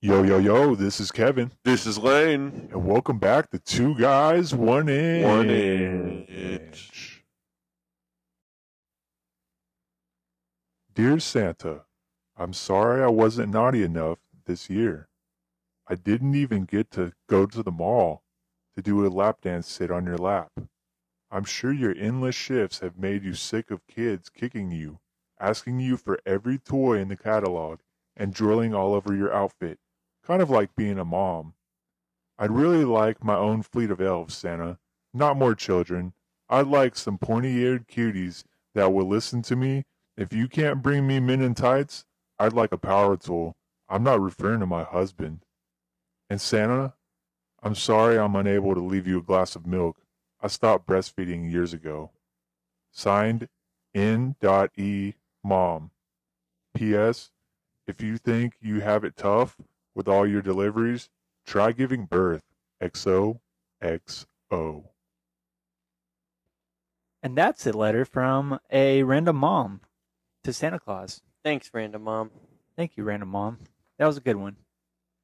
Yo, yo, yo, this is Kevin, This is Lane. and welcome back to Two Guys, One Inch. One Inch. Dear Santa, I'm sorry I wasn't naughty enough this year. I didn't even get to go to the mall to do a lap dance sit on your lap. I'm sure your endless shifts have made you sick of kids kicking you, asking you for every toy in the catalog, and drilling all over your outfit, kind of like being a mom. I'd really like my own fleet of elves, Santa. Not more children. I'd like some pointy eared cuties that will listen to me. If you can't bring me men in tights, I'd like a power tool. I'm not referring to my husband. And Santa, I'm sorry I'm unable to leave you a glass of milk. I stopped breastfeeding years ago. Signed N.E. Mom. P.S. If you think you have it tough with all your deliveries, try giving birth. XO XO. And that's a letter from a random mom to Santa Claus. Thanks, random mom. Thank you, random mom. That was a good one.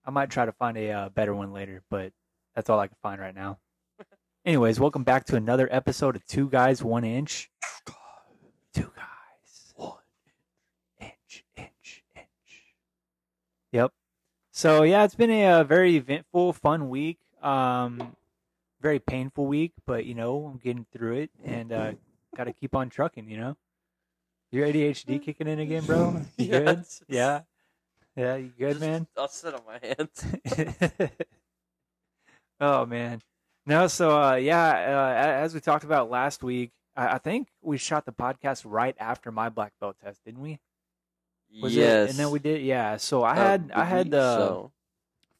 I might try to find a uh, better one later, but that's all I can find right now. Anyways, welcome back to another episode of Two Guys, One Inch. Two Guys, One Inch, Inch, Inch. Yep. So, yeah, it's been a, uh very eventful, fun week. Um, very painful week, but, you know, I'm getting through it and uh, got to keep on trucking, you know? Your ADHD kicking in again, bro? You Yeah, good? just- Yeah. Yeah, you good, man? I'll sit on my hands. oh man, no. So uh, yeah, uh, as we talked about last week, I, I think we shot the podcast right after my black belt test, didn't we? Was yes. It? And then we did, yeah. So I had I had the so.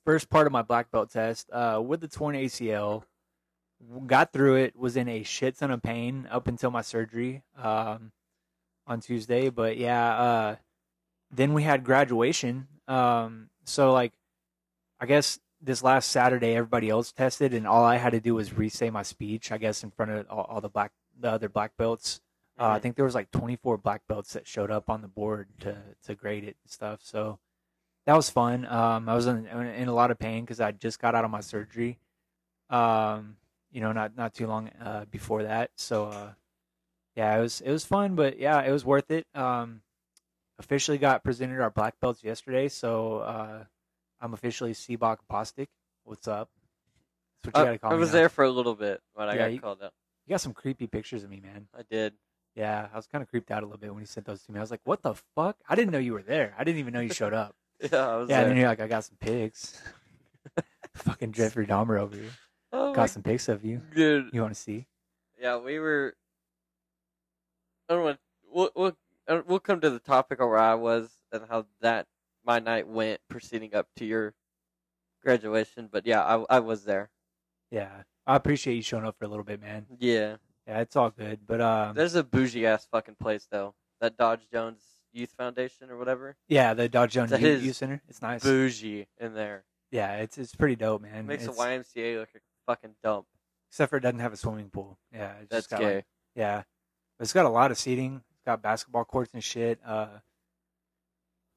first part of my black belt test uh, with the torn ACL. Got through it. Was in a shit ton of pain up until my surgery um, on Tuesday. But yeah, uh, then we had graduation. Um, so like, I guess this last Saturday everybody else tested, and all I had to do was re-say my speech. I guess in front of all, all the black the other black belts. Uh, I Mhm. think there was like 24 black belts that showed up on the board to to grade it and stuff. So that was fun. Um, I was in, in a lot of pain because I just got out of my surgery. Um, you know, not not too long uh, before that. So uh, yeah, it was it was fun, but yeah, it was worth it. Um, officially got presented our black belts yesterday, so uh, I'm officially Seabach Bostic. What's up? That's what you I, gotta call I me was now. there for a little bit when I Yeah, got you- called out. You got some creepy pictures of me, man. I did. Yeah, I was kind of creeped out a little bit when you sent those to me. I was like, "What the fuck? I didn't know you were there. I didn't even know you showed up." Yeah, I was yeah, and then you're like, "I got some pics." Fucking Jeffrey Dahmer over here. oh Got some pics of you. dude. You want to see? Yeah, we were. I don't know. We'll we'll uh, we'll come to the topic of where I was and how that my night went proceeding up to your graduation. But yeah, I I was there. Yeah, I appreciate you showing up for a little bit, man. Yeah, Yeah, it's all good. But um, there's a bougie ass fucking place though. That Dodge Jones Youth Foundation or whatever. yeah, the Dodge Jones That Youth, is Youth Center. It's nice. Bougie in there. Yeah, it's it's pretty dope, man. It makes It's- a YMCA look like a fucking dump. except for it doesn't have a swimming pool. Yeah, it's That's just got gay. like- yeah, but it's got a lot of seating. It's got basketball courts and shit. Uh,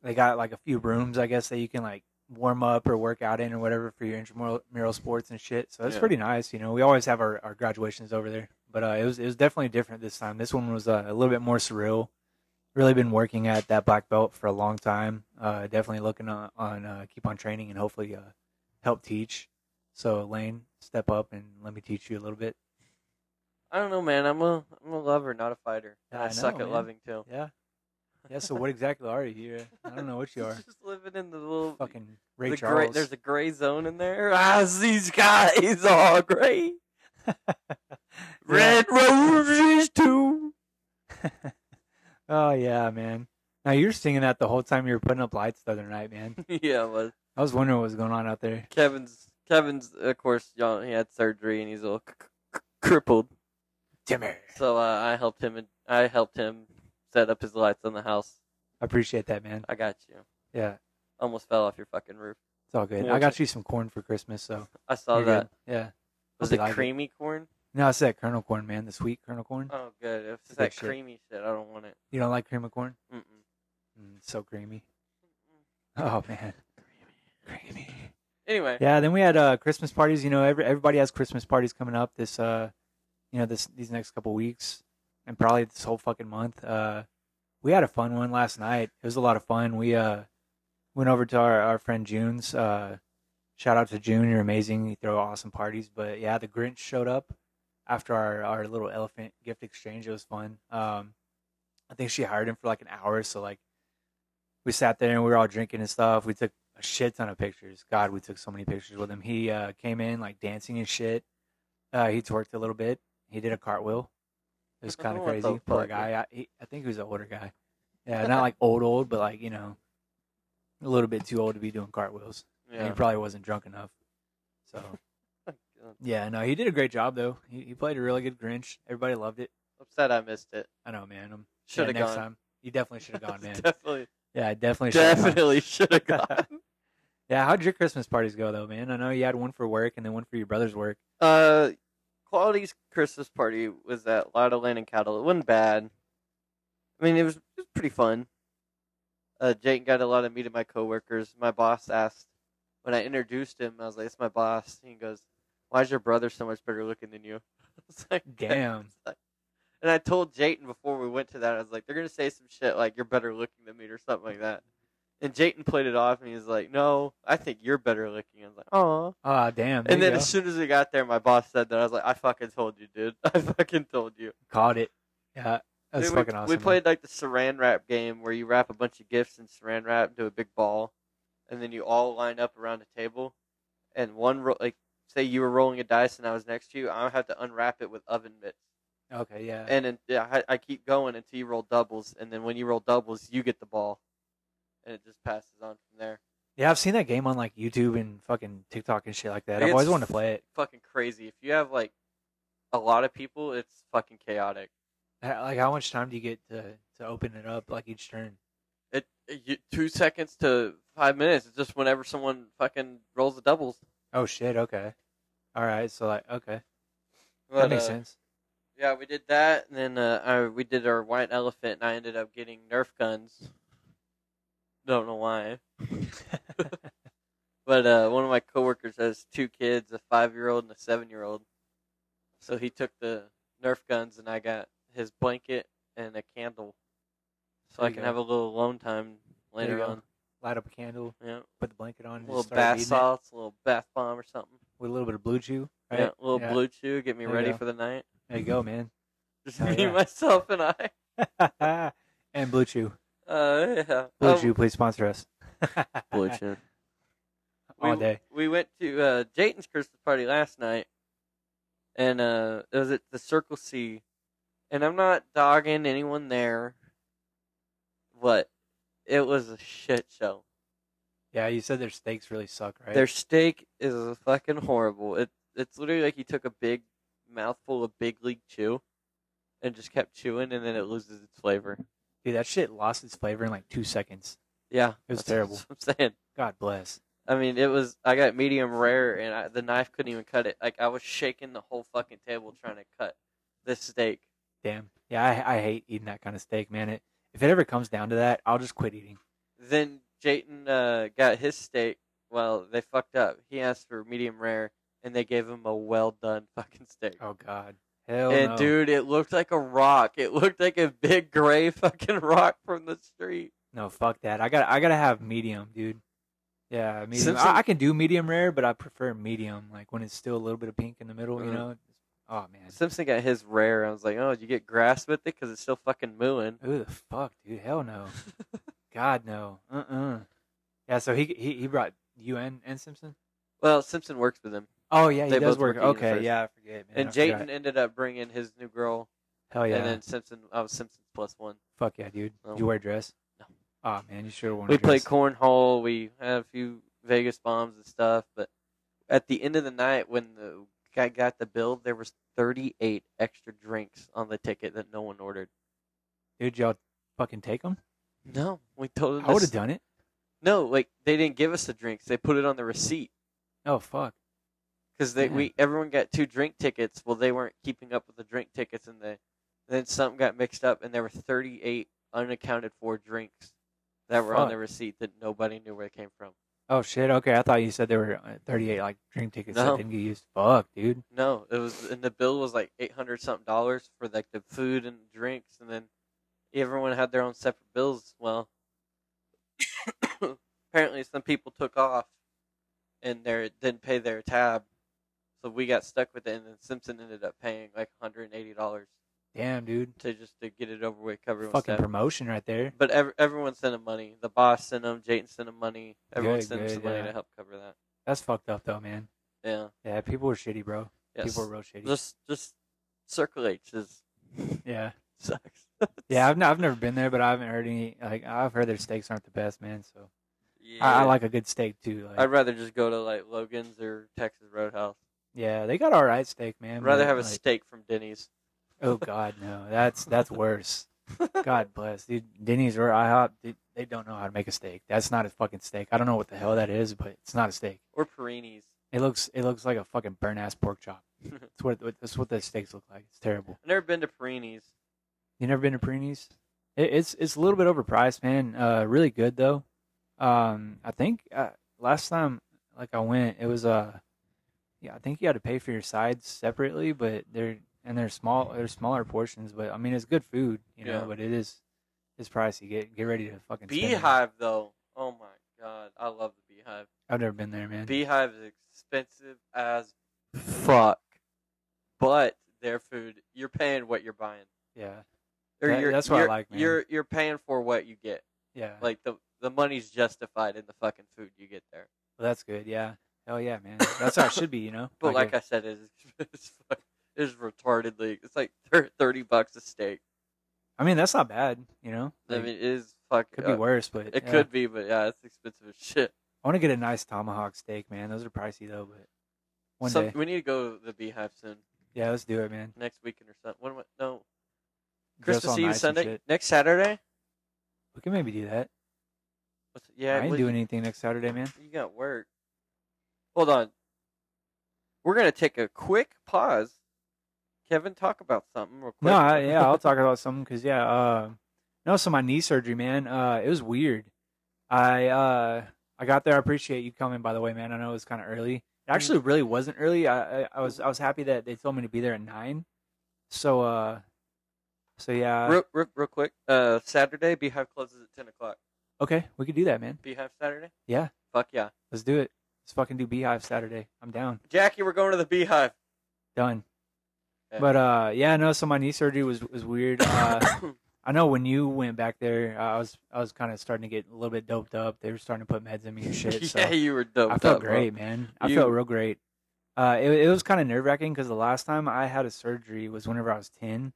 they got like a few rooms, I guess, that you can like warm up or work out in or whatever for your intramural sports and shit. So it's Yeah. pretty nice. You know, we always have our, our graduations over there, but uh, it was it was definitely different this time. This one was uh, a little bit more surreal. Really been working at that black belt for a long time. Uh, definitely looking on, on uh, keep on training and hopefully uh, help teach. So Lane, step up and let me teach you a little bit. I don't know, man. I'm a I'm a lover, not a fighter. And I I, suck at man. loving too. Yeah. Yeah. So what exactly are you? I don't know what you are. Just living in the little Fucking Ray the Charles. gray, there's a gray zone in there. Ah, these guys are gray. Red roses too. oh yeah, man. Now you're singing that the whole time you were putting up lights the other night, man. yeah, but I was wondering what was going on out there. Kevin's Kevin's of course young, he had surgery and he's a little c- c- crippled. Timmy. So uh, I helped him and I helped him set up his lights on the house. I appreciate that, man. I got you. Yeah, Almost fell off your fucking roof. it's all good. I got you some corn for Christmas, so I saw you're that. good. Yeah. Was Hope it you like creamy corn? No, it's that kernel corn, man. The sweet kernel corn. Oh, good. If it's Good that shit. creamy shit, I don't want it. You don't like cream of corn? Mm-mm. Mm, it's so creamy. Oh man, creamy. Anyway, Yeah, then we had uh, Christmas parties. You know, every, everybody has Christmas parties coming up this, uh, you know, this these next couple weeks, and probably this whole fucking month. Uh, we had a fun one last night. It was a lot of fun. We uh, went over to our, our friend June's. Uh, shout out to June, you're amazing. You throw awesome parties. But yeah, the Grinch showed up after our, our little elephant gift exchange. It was fun. Um, I think she hired him for like an hour, so like we sat there and we were all drinking and stuff. We took a shit ton of pictures. God, we took so many pictures with him. He uh, came in like dancing and shit. Uh, he twerked a little bit. He did a cartwhell. It was kind of crazy. for a guy. I, he, I think he was an older guy. Yeah, not like old old, but like you know, a little bit too old to be doing cartwheels. And yeah. he probably wasn't drunk enough. So yeah, no, he did a great job though. He, he played a really good Grinch. Everybody loved it. upset I missed it. I know, man. I'm Should have yeah, next gone. time. You definitely should have gone, man. definitely, yeah, I definitely should. have gone. definitely should have gone. Yeah, how'd your Christmas parties go though, man? I know you had one for work and then one for your brother's work. Uh, Quality's Christmas party was at Lytle Land and Cattle. It wasn't bad. I mean, it was, it was pretty fun. Uh, Jake got a lot of meat meeting my coworkers. My boss asked when I introduced him, I was like, "It's my boss." He goes, "Why is your brother so much better looking than you?" It's like, Damn. And I told Jayton before we went to that, I was like, "They're gonna say some shit like you're better looking than me or something like that." And Jayton played it off, and he was like, "No, I think you're better looking." I was like, "Oh." Ah, damn. And then as soon as we got there, my boss said that. I was like, I fucking told you, dude. I fucking told you. caught it. Yeah, that's Dude, fucking we, awesome. We man. played like the saran wrap game where you wrap a bunch of gifts in saran wrap into a big ball, and then you all line up around a table, and one ro- like say you were rolling a dice and I was next to you, I would have to unwrap it with oven mitts, Okay, yeah. and then yeah, I, I keep going until you roll doubles, and then when you roll doubles, you get the ball, and it just passes on from there. yeah, I've seen that game on like YouTube and fucking TikTok and shit like that. I've always wanted to play it. Fucking crazy. If you have like a lot of people, it's fucking chaotic. Like, how much time do you get to to open it up like each turn? It, two seconds to five minutes. It's just whenever someone fucking rolls the doubles. Oh shit. Okay. All right. So like, okay, But, that makes uh, sense. Yeah, we did that, and then uh, I, we did our white elephant, and I ended up getting Nerf guns. Don't know why, but uh, one of my coworkers has two kids, a five-year-old and a seven-year-old. So he took the Nerf guns, and I got his blanket and a candle, so There I can go. have a little alone time later on. Light up a candle, Yeah, put the blanket on, a little bath salts, a little bath bomb or something. with a little bit of blue chew. Right? Yeah, a little Yeah. blue chew, get me There ready for the night. There you go, man. Just Hell me, yeah. myself, and I. and blue chew. Uh, yeah. Blue Um, chew, please sponsor us. Blue Chew. All we, day. We went to uh, Jayton's Christmas party last night, and uh, it was at the Circle C. And I'm not dogging anyone there, but it was a shit show. Yeah, you said their steaks really suck, right? Their steak is fucking horrible. It it's literally like you took a big mouthful of big league chew, and just kept chewing, and then it loses its flavor. Dude, that shit lost its flavor in like two seconds. Yeah, It was terrible. I'm saying. God bless. I mean, it was. I got medium rare, and I, the knife couldn't even cut it. Like I was shaking the whole fucking table trying to cut this steak. Damn. Yeah, I, I hate eating that kind of steak, man. It if it ever comes down to that, I'll just quit eating. Then Jayton uh, got his steak. Well, they fucked up. He asked for medium rare, and they gave him a well done fucking steak. Oh God. Hell and no. dude, it looked like a rock. It looked like a big gray fucking rock from the street. No, fuck that. I got I gotta have medium, dude. Yeah, medium. Simpson- I, I can do medium rare, but I prefer medium, like when it's still a little bit of pink in the middle. You Mhm. know. Oh man. Simpson got his rare. I was like, oh, did you get grass with it? Because it's still fucking mooing. Who the fuck, dude? Hell no. God no. Uh uh Yeah. So he he he brought you and, and Simpson. Well, Simpson works with him. Oh yeah, he They does both work. work at Okay, yeah, I forget, man. and I forgot. Ended up bringing his new girl. Hell yeah. And then Simpson, I was Simpsons plus one. Fuck yeah, dude. Oh. Did you wear a dress? No. Oh man, you sure worn We a dress. played cornhole. We had a few Vegas bombs and stuff. But at the end of the night, when the guy got the bill, there was 38 extra drinks on the ticket that no one ordered. Dude, y'all fucking take them? No, we told them. I would have done it. No, like they didn't give us the drinks. They put it on the receipt Oh fuck. Because they Yeah. we everyone got two drink tickets. Well, they weren't keeping up with the drink tickets, and they then something got mixed up, and there were 38 unaccounted for drinks that were on the receipt that nobody knew where they came from. Oh shit. Okay, I thought you said there were uh, 38 like drink tickets No. that didn't get used. Fuck, dude. No, it was and the bill was like eight hundred something dollars for like the food and drinks, and then everyone had their own separate bills. Well, apparently some people took off and they didn't pay their tab, so we got stuck with it. And then Simpson ended up paying like hundred and eighty dollars Damn, dude. to just to get it over with. Cover everyone's Fucking promotion right there. But ev- everyone sent him money. The boss sent him. Jayton sent him money. Everyone Good, sent him good, some money yeah. to help cover that. That's fucked up though, man. Yeah. Yeah, people were shitty, bro. Yes. People were real shitty. just just Circle H is yeah. sucks. Yeah, I've, n- I've never been there, but I haven't heard any. Like, I've heard their steaks aren't the best, man. So yeah. I, I like a good steak too. Like, I'd rather just go to like Logan's or Texas Roadhouse. Yeah, they got all right steak, man. I'd rather but, have a like, steak from Denny's. Oh God, no. That's that's worse. God bless, dude. Denny's or IHOP, they, they don't know how to make a steak. That's not a fucking steak. I don't know what the hell that is, but it's not a steak. Or Perini's. It looks it looks like a fucking burnt ass pork chop. That's what that's what the steaks look like. It's terrible. I've never been to Perini's. You never been to Perini's? It, it's it's a little bit overpriced, man. Uh, really good though. Um, I think uh, last time like I went, it was uh, yeah, I think you had to pay for your sides separately, but they're and they're small, they're smaller portions. But I mean, it's good food, you know. Yeah. But it is it's pricey. Get get ready to fucking spend. Beehive though. Oh my god, I love the Beehive. I've never been there, man. Beehive is expensive as fuck, but their food you're paying what you're buying. yeah, Or That- you're, that's what I you're, like, man. You're you're paying for what you get. yeah. Like the the money's justified in the fucking food you get there. well, that's good. Yeah. Hell yeah, man. That's how it should be, you know. But like, I said, it's it's, fuck- it's retardedly. It's like thir- thirty bucks a steak. I mean, that's not bad, you know. I Like, mean, it is fuck. could be uh, worse, but It yeah. could be, but yeah, it's expensive as shit. I want to get a nice tomahawk steak, man. Those are pricey though, but one Some- day. we need to go to the Beehive soon, Yeah, let's do it, man. next weekend or something. When, no, Dress Christmas all Eve nice and Sunday, shit. next Saturday. We can maybe do that. What's, yeah, I ain't what- doing anything next Saturday, man. You got work. Hold on. We're gonna take a quick pause. Kevin, talk about something real quick. No, I, yeah, I'll talk about something because yeah, uh, no, so my knee surgery, man, uh, it was weird. I uh, I got there. I appreciate you coming, by the way, man. I know it was kind of early. It actually really wasn't early. I, I I was I was happy that they told me to be there at nine. So uh, so yeah, real, real, real quick. Uh, Saturday, Beehive closes at ten o'clock. okay, we could do that, man. Beehive Saturday. Yeah. Fuck yeah, Let's do it. Let's fucking do Beehive Saturday. I'm down. Jackie, we're going to the Beehive. Done. Okay. But uh, yeah, no. So my knee surgery was was weird. Uh, I know when you went back there, I was I was kind of starting to get a little bit doped up. They were starting to put meds in me and shit. So yeah, you were dope. I felt up, bro. great, man. I You- felt real great. Uh, it it was kind of nerve wracking because the last time I had a surgery was whenever I was ten,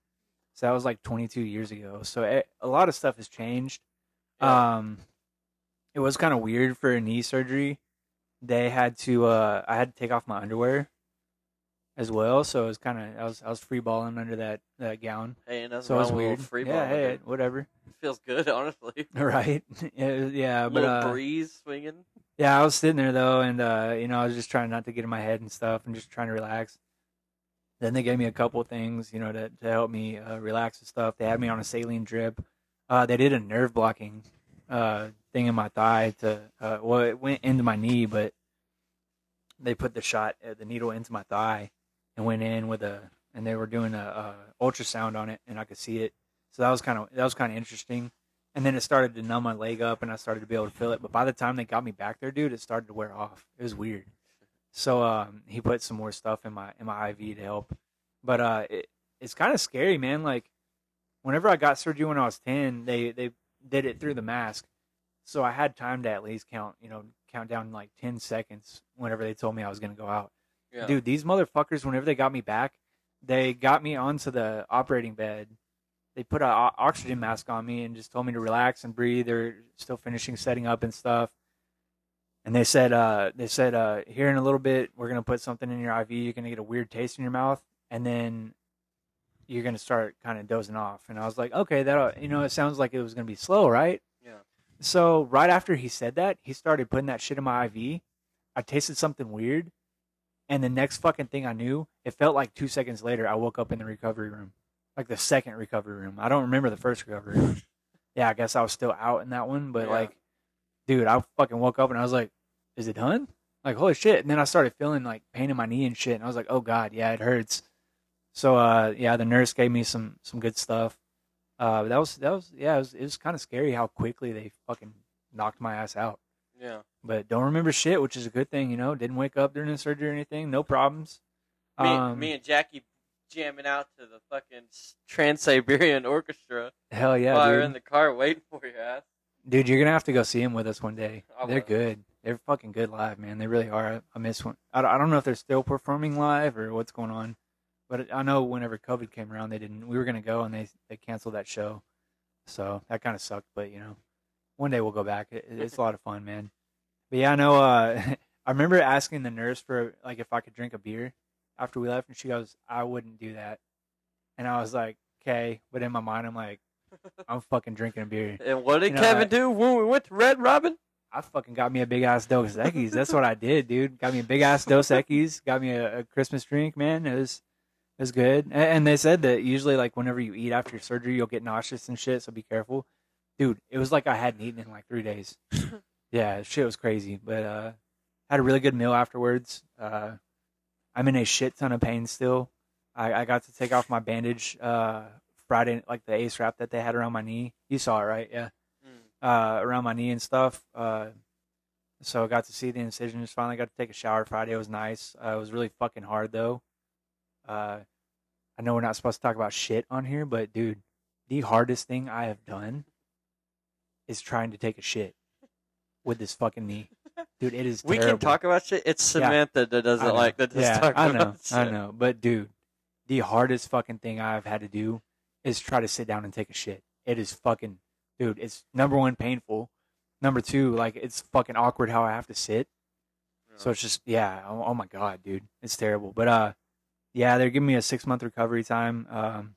so that was like 22 years ago. So it, a lot of stuff has changed. Yeah. Um, it was kind of weird for a knee surgery. They had to uh, I had to take off my underwear as well, so it was kind of I was I was free balling under that that gown. Hey, nothing So it was weird. free yeah, hey, dude. whatever. It feels good, honestly. Right? yeah, but little uh, breeze swinging. yeah, I was sitting there though, and uh, you know, I was just trying not to get in my head and stuff, and just trying to relax. Then they gave me a couple things, you know, to to help me uh, relax and stuff. They had me on a saline drip. Uh, they did a nerve blocking uh, thing in my thigh to uh, well, it went into my knee, but they put the shot, uh, the needle into my thigh, and went in with a, and they were doing a, a ultrasound on it, and I could see it. So that was kind of that was kind of interesting. And then it started to numb my leg up, and I started to be able to feel it. But by the time they got me back there, dude, it started to wear off. It was weird. So um, he put some more stuff in my in my IV to help. But uh, it, it's kind of scary, man. Like whenever I got surgery when I was ten, they they did it through the mask, so I had time to at least count, you know, count down like ten seconds whenever they told me I was gonna go out. Yeah. Dude, these motherfuckers, whenever they got me back, they got me onto the operating bed. They put a o- oxygen mask on me and just told me to relax and breathe. They're still finishing setting up and stuff. And they said, uh, they said, uh, here in a little bit, we're gonna put something in your IV. You're gonna get a weird taste in your mouth, and then you're gonna start kind of dozing off. And I was like, okay, that you know, it sounds like it was gonna be slow, right? Yeah. So right after he said that, he started putting that shit in my IV. I tasted something weird, and the next fucking thing I knew, it felt like two seconds later, I woke up in the recovery room, like the second recovery room. I don't remember the first recovery room. yeah, I guess I was still out in that one, but Yeah. like, dude, I fucking woke up and I was like, is it done? Like, holy shit. And then I started feeling like pain in my knee and shit. And I was like, oh God, yeah, it hurts. So, uh, yeah, the nurse gave me some, some good stuff. Uh, that was, that was, yeah, it was, it was kind of scary how quickly they fucking knocked my ass out. Yeah. But don't remember shit, which is a good thing, you know. Didn't wake up during the surgery or anything. No problems. Me, Um, me and Jackie jamming out to the fucking Trans Siberian Orchestra hell yeah, while dude. we're in the car waiting for your ass. Dude, you're gonna have to go see them with us one day. I They're will. good. They're fucking good live, man. They really are. I, miss one. I, I don't know if they're still performing live or what's going on, but I know whenever COVID came around, they didn't. We were gonna go and they they canceled that show, so that kind of sucked. But you know, one day we'll go back. It, it's a lot of fun, man. But yeah, I know. Uh, I remember asking the nurse for like if I could drink a beer after we left, and she goes, "I wouldn't do that," and I was like, "Okay," but in my mind, I'm like, "I'm fucking drinking a beer." And what did You know, Kevin do when we went to Red Robin? I fucking got me a big ass Dos Equis. That's what I did, dude. Got me a big ass Dos Equis. Got me a, a Christmas drink, man. It was it was good. And they said that usually, like whenever you eat after your surgery, you'll get nauseous and shit. So be careful, dude. It was like I hadn't eaten in like three days. yeah, shit was crazy. But uh, had a really good meal afterwards. Uh, I'm in a shit ton of pain still. I, I got to take off my bandage uh Friday, like the ace wrap that they had around my knee. You saw it, right? Yeah uh, around my knee and stuff. Uh, so I got to see the incisions. Finally got to take a shower Friday. It was nice. Uh, it was really fucking hard though. Uh, I know we're not supposed to talk about shit on here, but dude, the hardest thing I have done is trying to take a shit with this fucking knee. Dude, it is We terrible. can talk about shit. It's Yeah. Samantha that doesn't like that. Yeah, I know. I know. But dude, the hardest fucking thing I've had to do is try to sit down and take a shit. It is fucking, dude. It's number one painful. Number two, like it's fucking awkward how I have to sit. So it's just yeah. Oh, oh my god, dude, it's terrible. But uh, yeah, they're giving me a six month recovery time. Um,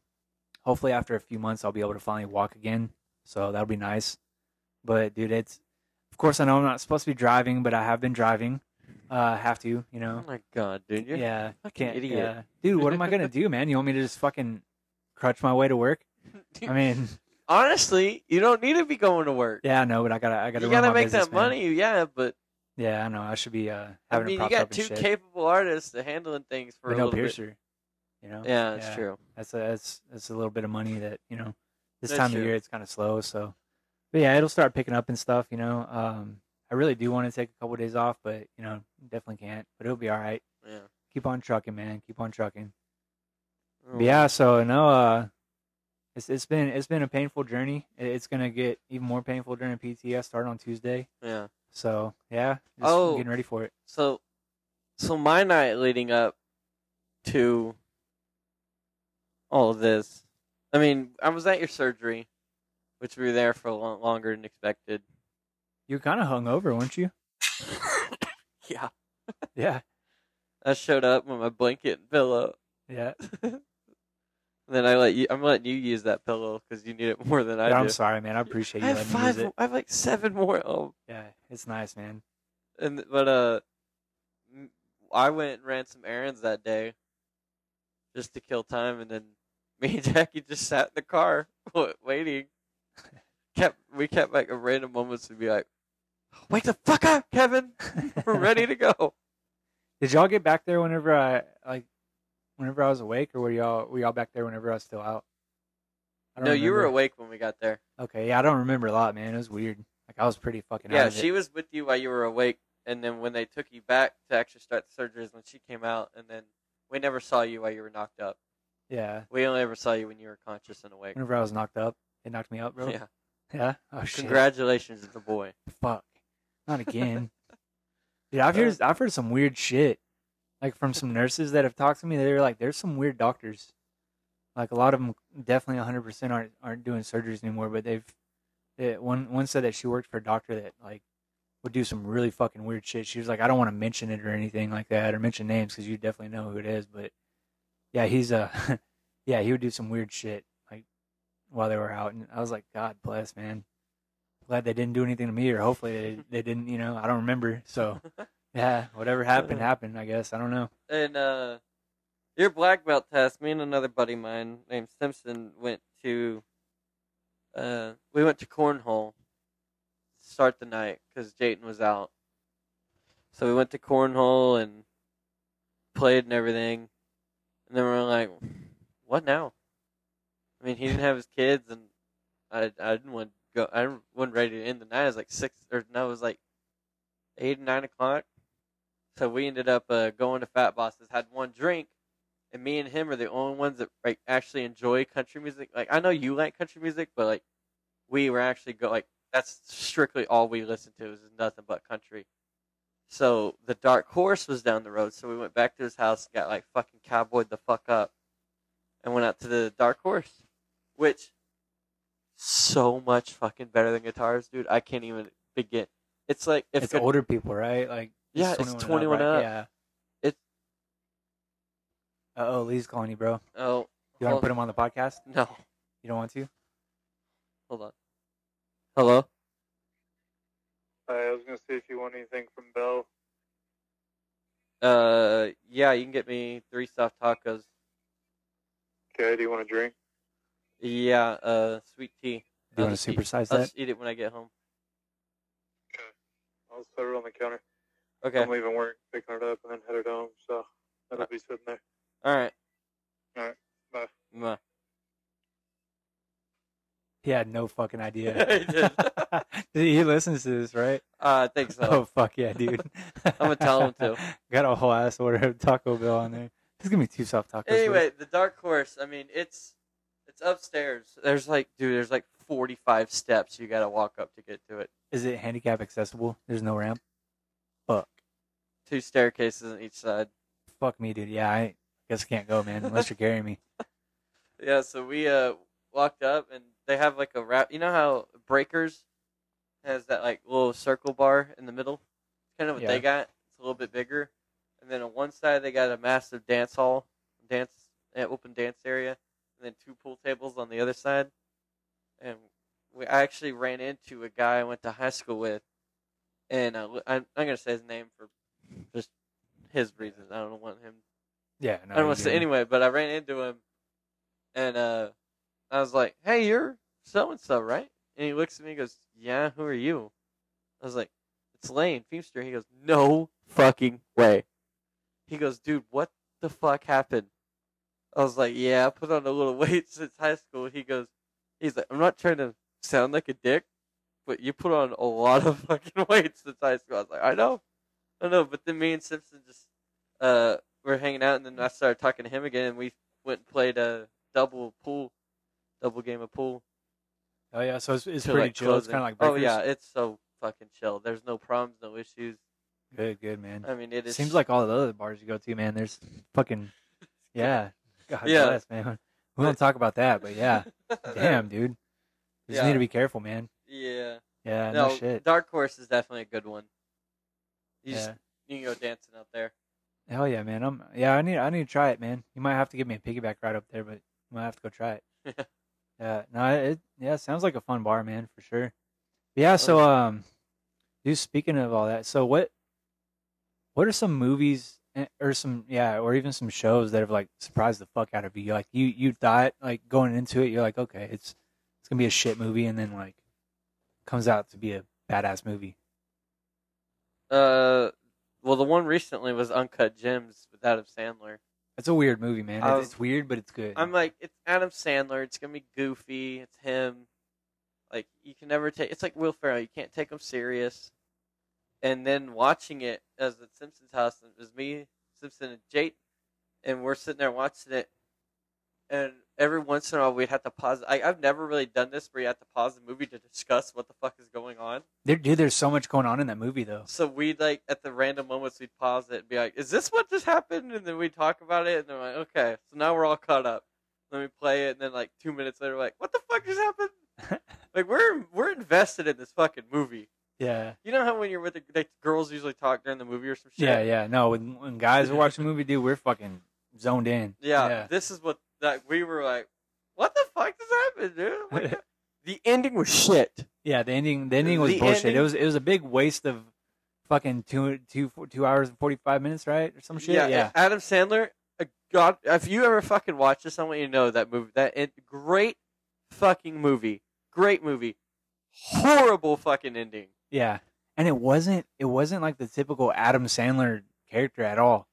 hopefully after a few months I'll be able to finally walk again. So that'll be nice. But dude, it's of course I know I'm not supposed to be driving, but I have been driving. Uh, have to, you know. Oh my god, dude! You're Yeah, fucking can't. idiot. Yeah. dude, what am I gonna do, man? You want me to just fucking crutch my way to work? I mean, honestly, you don't need to be going to work. yeah, I know, but I gotta, I gotta, you gotta make business, that man. money, yeah. But Yeah, I know. I should be uh I having mean, it you got two shit. capable artists handling things for but a no little piercer. You know. Yeah, that's true. That's a that's that's a little bit of money that you know this That's time true. of year it's kind of slow. So, but yeah, it'll start picking up and stuff. You know, um, I really do want to take a couple days off, but you know, definitely can't. But it'll be all right. Yeah. Keep on trucking, man. Keep on trucking. Oh, But yeah, so no, uh, it's it's been it's been a painful journey. It's gonna get even more painful during PT. I start on Tuesday, Yeah. So yeah, just Oh. getting ready for it. So, so my night leading up to all of this, I mean, I was at your surgery, which we were there for long, longer than expected. You kind of hung over, weren't you? yeah. Yeah, I showed up with my blanket and pillow. yeah. And then I let you. I'm letting you use that pillow because you need it more than I do. I'm sorry, man. I appreciate you I have letting me use five. it. I have like seven more. Oh, Yeah, it's nice, man. and but uh, I went and ran some errands that day, just to kill time, and then me and Jackie just sat in the car wa- waiting. kept we kept like a random moments to be like, "Wake the fuck up, Kevin! We're ready to go." Did y'all get back there whenever I like, whenever I was awake, or were y'all were y'all back there whenever I was still out? I don't No, you were awake when we got there. Okay, yeah, I don't remember a lot, man. It was weird. Like I was pretty fucking. out Yeah, she was with you while you were awake, and then when they took you back to actually start the surgeries, when she came out, and then we never saw you while you were knocked up. Yeah, We only ever saw you when you were conscious and awake. whenever I was knocked up, it knocked me up, bro. Yeah. Yeah. Oh shit. Congratulations to the boy. Fuck. Not again. Dude, I've heard uh, I've heard some weird shit. Like from some nurses that have talked to me, they were like, "There's some weird doctors." Like a lot of them, definitely 100 percent aren't aren't doing surgeries anymore. But they've, they, one one said that she worked for a doctor that like would do some really fucking weird shit. She was like, "I don't want to mention it or anything like that, or mention names because you definitely know who it is." But yeah, he's uh, a yeah, he would do some weird shit like while they were out, and I was like, "God bless, man." glad they didn't do anything to me, or hopefully they, they didn't. You know, I don't remember. So yeah, whatever happened happened. I guess I don't know. And uh, your black belt test, me and another buddy of mine named Simpson went to. Uh, we went to cornhole. to Start the night because Jayton was out, So we went to cornhole and played and everything, and then we are like, "What now?" I mean, he didn't have his kids, and I I didn't want to go. I wasn't ready to end the night. It was like six or no, it was like eight nine o'clock. So we ended up uh, going to Fat Bosses, had one drink, and me and him are the only ones that like actually enjoy country music. Like I know you like country music, but like we were actually go like that's strictly all we listened to is nothing but country. So the Dark Horse was down the road, so we went back to his house, got like fucking cowboyed the fuck up, and went out to the Dark Horse, which so much fucking better than guitars, dude. I can't even begin. It's like if it's older people, right? Like Yeah, it's 21 right? up. Yeah. It- Uh oh, Lee's calling you, bro. oh You want Hold- to put him on the podcast? no, You don't want to? hold on. Hello. I was gonna see if you want anything from Bell. Uh, yeah, you can get me three soft tacos. Okay, do you want a drink? Yeah, uh, sweet tea. Do you I'll want to just eat- supersize I'll that? just eat it when I get home. Okay. I'll just put it on the counter. Okay. I'm leaving work, picking it up, and then headed home. So that'll be sitting there. All right. All right, bye. Bye. He had no fucking idea. He did. he listens to this, right? Uh, I think so. Oh fuck yeah, dude! I'm gonna tell him to. Got a whole ass order of Taco Bell on there. There's gonna be two soft tacos. please. Anyway, the dark horse. I mean, it's it's upstairs. There's like, dude, there's like 45 steps you gotta walk up to get to it. is it handicap accessible? There's no ramp. Fuck, Two staircases on each side. fuck me, dude. Yeah, I guess I can't go, man, unless you're carrying me. Yeah, so we uh walked up and they have like a wrap. You know how Breakers has that like little circle bar in the middle? Kind of what Yeah. they got. It's a little bit bigger. And then on one side they got a massive dance hall, dance uh, open dance area, and then two pool tables on the other side. And we I actually ran into a guy I went to high school with, and uh, I'm I'm gonna say his name for just his reasons. I don't want him Yeah, no, I don't want to say anyway, but I ran into him, and uh, I was like, "Hey, you're so and so, right?" And he looks at me, and goes, "Yeah, who are you?" I was like, "It's Lane Feemster." He goes, "No fucking way." He goes, "Dude, what the fuck happened?" I was like, "Yeah, I put on a little weight since high school." He goes, "He's like, I'm not trying to sound like a dick, but you put on a lot of fucking weight since high school." I was like, "I know, I don't know," but then me and Simpson just uh we're hanging out, and then I started talking to him again, and we went and played a double pool, double game of pool. Oh yeah, so it's, it's pretty like, chill. It's kind of like oh yeah, it's so fucking chill. There's no problems, no issues. good, good man. I mean, it is. Seems like all the other bars you go to, man. There's fucking yeah. God Yeah. bless, man. We don't talk about that, but yeah. Damn, dude. You just Yeah. need to be careful, man. Yeah. Yeah, no, no, shit. Dark Horse is definitely a good one. You just Yeah. you can go dancing out there. Hell yeah, man. I'm yeah, I need I need to try it, man. You might have to give me a piggyback ride up there, but you might have to go try it. yeah. No, it yeah, sounds like a fun bar, man, for sure. Yeah, so um dude, speaking of all that, so what what are some movies eh, or some yeah, or even some shows that have like surprised the fuck out of you? Like you you thought like going into it, you're like, okay, it's it's gonna be a shit movie and then like comes out to be a badass movie. Uh, well, the one recently was Uncut Gems with Adam Sandler. It's a weird movie, man. I It's, weird, but it's good. I'm like, it's Adam Sandler. It's gonna be goofy. It's him. Like you can never take. It's like Will Ferrell. You can't take him serious. And then watching it as the Simpsons house, and it was me, Simpson, and Jake, and we're sitting there watching it. And every once in a while, we'd have to pause. I, I've never really done this where you have to pause the movie to discuss what the fuck is going on. There, dude, there's so much going on in that movie, though. So we'd like at the random moments we'd pause it and be like, "Is this what just happened?" And then we'd talk about it, and then we're like, "Okay, so now we're all caught up." Let me play it, and then like two minutes later, we're like, "What the fuck just happened?" like we're we're invested in this fucking movie. Yeah, You know how when you're with the like, girls usually talk during the movie or some shit. yeah, yeah. No, when, when guys are watching a movie, dude, we're fucking zoned in. Yeah, yeah. This is what that we were like. What the fuck just happened, dude? The ending was shit. Yeah, the ending, the ending was The bullshit. ending- It was, it was a big waste of fucking two, two, two hours and forty five minutes, right, or some shit. Yeah, Yeah, Adam Sandler. uh, God, if you ever fucking watch this, I want you to know that movie. That it, great fucking movie, great movie, horrible fucking ending. yeah. and it wasn't it wasn't like the typical Adam Sandler character at all.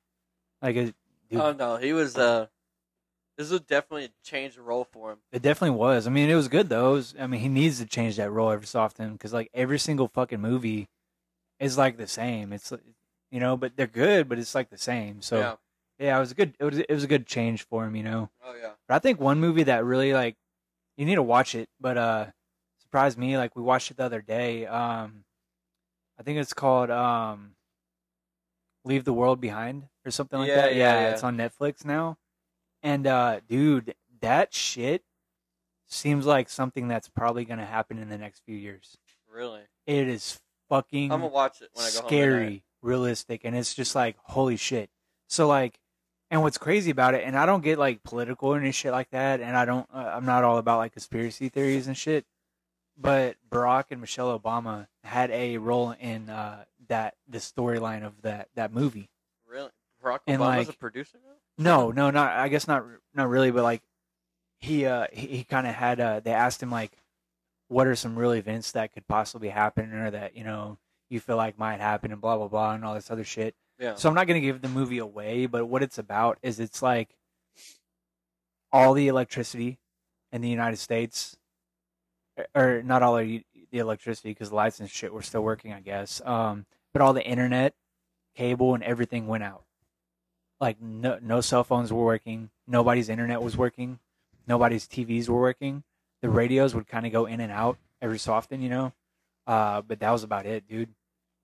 Like it, dude, Oh no, he was. Uh, this would definitely change the role for him. it definitely was. I mean, it was good though. It was- I mean, he needs to change that role every so often because like every single fucking movie is like the same. It's you know, but they're good, but it's like the same. So yeah. yeah, it was a good it was it was a good change for him. You know. Oh yeah. But I think one movie that really like you need to watch it, but uh surprised me, like we watched it the other day. Um I think it's called um Leave the World Behind or something like Yeah, that. Yeah, yeah. it's on Netflix now. And uh dude, that shit seems like something that's probably gonna happen in the next few years. Really. It is fucking I'm gonna watch it when I go scary, tonight. realistic, and it's just like holy shit. So like, and what's crazy about it, and I don't get like political and shit like that, and I don't, uh, I'm not all about like conspiracy theories and shit. But Barack and Michelle Obama had a role in uh, that the storyline of that that movie. Really. Barack And, Obama's a producer now. No, no, not. I guess not. Not really, but like he uh he, he kind of had uh they asked him like what are some real events that could possibly happen or that you know you feel like might happen and blah blah blah and all this other shit. Yeah. So I'm not going to give the movie away, but what it's about is it's like all the electricity in the United States, or not all the electricity because the lights and shit were still working, I guess. Um, but all the internet, cable, and everything went out. Like no no cell phones were working, nobody's internet was working, nobody's TVs were working. The radios would kind of go in and out every so often, you know. Uh, but that was about it, dude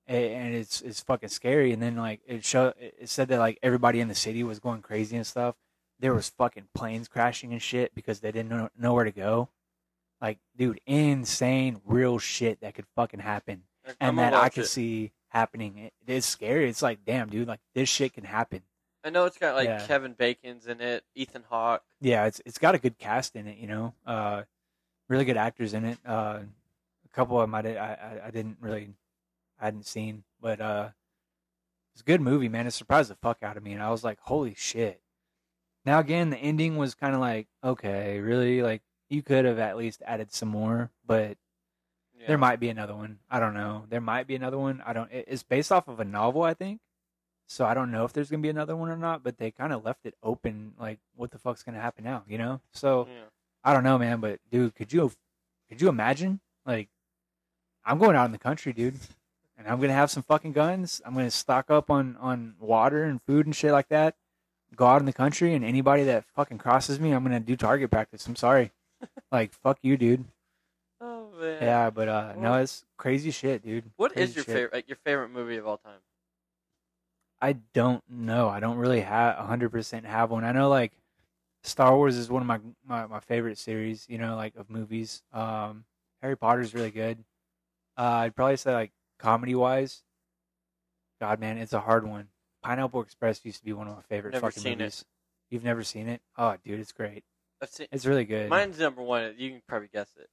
and it's it's fucking scary. And then like it show it said that like everybody in the city was going crazy and stuff. There was fucking planes crashing and shit because they didn't know, know where to go. Like, dude, insane, real shit that could fucking happen, I'm and that I could it. see happening. It, it's scary. It's like, damn, dude, like this shit can happen. I know it's got like Yeah. Kevin Bacon's in it, Ethan Hawke. Yeah, it's it's got a good cast in it. You know, uh, really good actors in it. Uh, a couple of them I did I, I, I didn't really I hadn't seen, but uh, it's a good movie, man. It surprised the fuck out of me, and I was like, holy shit. Now again, the ending was kind of like, okay, really, like you could have at least added some more, but Yeah. there might be another one. I don't know. There might be another one. I don't. It's based off of a novel, I think. So I don't know if there's gonna be another one or not. But they kind of left it open, like what the fuck's gonna happen now, you know? So Yeah. I don't know, man. But dude, could you could you imagine? Like, I'm going out in the country, dude, and I'm gonna have some fucking guns. I'm gonna stock up on on water and food and shit like that. Go out in the country, and anybody that fucking crosses me, I'm gonna do target practice. I'm sorry. like, fuck you, dude. Oh man. Yeah, but uh, no, it's crazy shit, dude. What is Crazy your shit. favorite like your favorite movie of all time? I don't know. I don't really have hundred percent have one. I know like Star Wars is one of my, my my favorite series. You know, like of movies. Um, Harry Potter's really good. Uh, I'd probably say like comedy wise. God, man, it's a hard one. Pineapple Express used to be one of my favorite Never fucking seen it. movies. You've never seen it? Oh, dude, it's great. I've seen It's really good. mine's number one. You can probably guess it.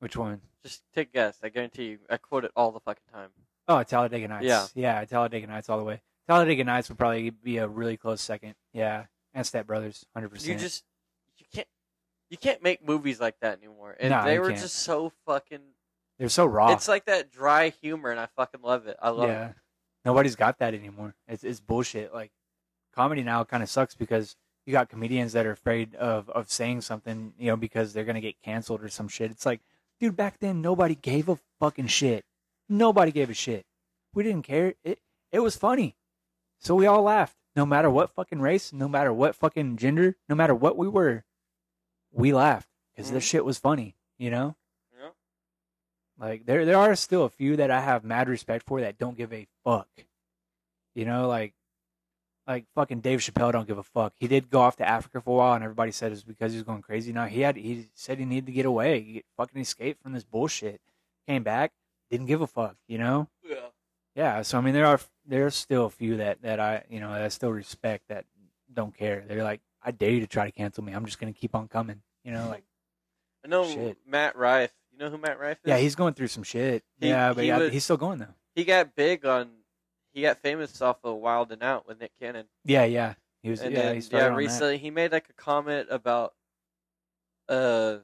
Which one? Just take a guess. I guarantee you. I quote it all the fucking time. Oh, Talladega Nights. Yeah. yeah, Talladega Nights all the way. Talladega Nights would probably be a really close second. Yeah, and Step Brothers, hundred percent. You just you can't you can't make movies like that anymore. And No, they were can't. just so fucking. They're so raw. It's like that dry humor, and I fucking love it. I love yeah, it. nobody's got that anymore. It's it's bullshit. Like comedy now kind of sucks because you got comedians that are afraid of of saying something, you know, because they're gonna get canceled or some shit. It's like, dude, back then nobody gave a fucking shit. Nobody gave a shit. We didn't care. It it was funny, so we all laughed. No matter what fucking race, no matter what fucking gender, no matter what we were, we laughed because this Mhm. shit was funny. You know. Yeah. Like there there are still a few that I have mad respect for that don't give a fuck. You know, like like fucking Dave Chappelle don't give a fuck. He did go off to Africa for a while and everybody said it was because he was going crazy. Now he had he said he needed to get away. He fucking escape from this bullshit. Came back, didn't give a fuck, you know? Yeah. Yeah, so I mean there are there's still a few that that I, you know, that I still respect that don't care. They're like I dare you to try to cancel me. I'm just going to keep on coming, you know, like I know Shit. Matt Rife. You know who Matt Rife is? yeah, he's going through some shit. He- yeah, but he yeah, was- he's still going though. he got big on. He got famous off of Wild and Out with Nick Cannon. Yeah, yeah. He was and yeah, then, yeah, on that. recently he made like a comment about, uh,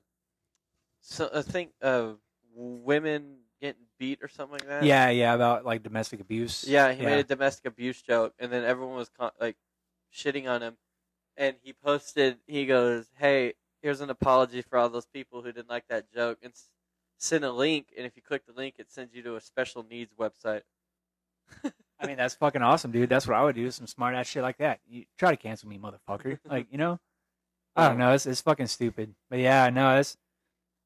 so I think uh, women getting beat or something like that. Yeah, yeah, about like domestic abuse. Yeah, he Yeah. made a domestic abuse joke, and then everyone was con- like shitting on him. And he posted, he goes, "Hey, here's an apology for all those people who didn't like that joke," and s- send a link. And if you click the link, it sends you to a special needs website. I mean, that's fucking awesome, dude. That's what I would do. Some smart ass shit like that. You try to cancel me, motherfucker. Like, you know, I don't know. It's it's fucking stupid. But yeah, no, that's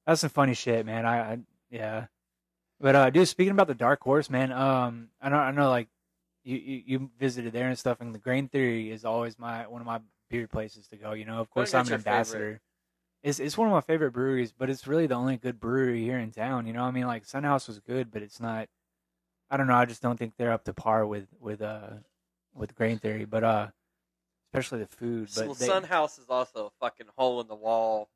that's some funny shit, man. I, I yeah. But uh, dude, speaking about the Dark Horse, man. Um, I know, I know, like you, you you visited there and stuff, and the Grain Theory is always my one of my beer places to go. You know, of course, I'm an your favorite. ambassador. It's it's one of my favorite breweries, but it's really the only good brewery here in town. You know, I mean, like Sunhouse was good, but it's not. I don't know. I just don't think they're up to par with with uh with Grain Theory, but uh, especially the food. But well, they- Sun House is also a fucking hole in the wall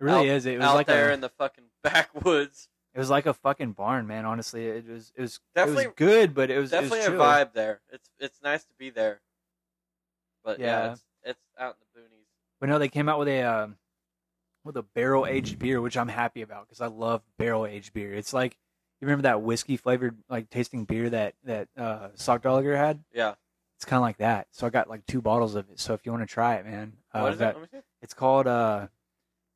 it really out- is. It was out like there a, in the fucking backwoods. It was like a fucking barn, man. Honestly, it was it was Definitely- it was good, but it was it was Definitely a vibe there. It's it's nice to be there. But yeah, Yeah. it's, it's out in the boonies. But no, they came out with a um, with a barrel aged beer, which I'm happy about because I love barrel aged beer. It's like you remember that whiskey flavored like tasting beer that that uh, Sockdolager had. Yeah. It's kind of like that. So I got like two bottles of it. So if you want to try it, man, uh, what is that- it? Let me see. It's called uh,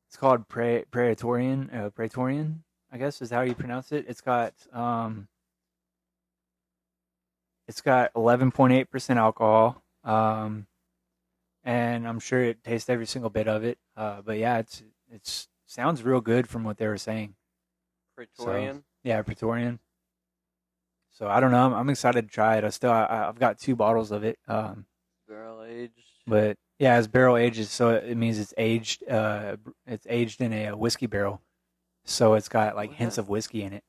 it's called Pre- Praetorian. Uh, Praetorian, I guess is how you pronounce it. It's got um, it's got 11.8 percent alcohol. Um, and I'm sure it tastes every single bit of it. Uh, but yeah, it's it's sounds real good from what they were saying. Praetorian. Yeah, Praetorian. So I don't know. I'm, I'm excited to try it. I still I, I've got two bottles of it. Um, Barrel aged. but yeah, it's barrel aged, so it means it's aged. Uh, it's aged in a, uh, whiskey barrel, so it's got like hints of whiskey in it.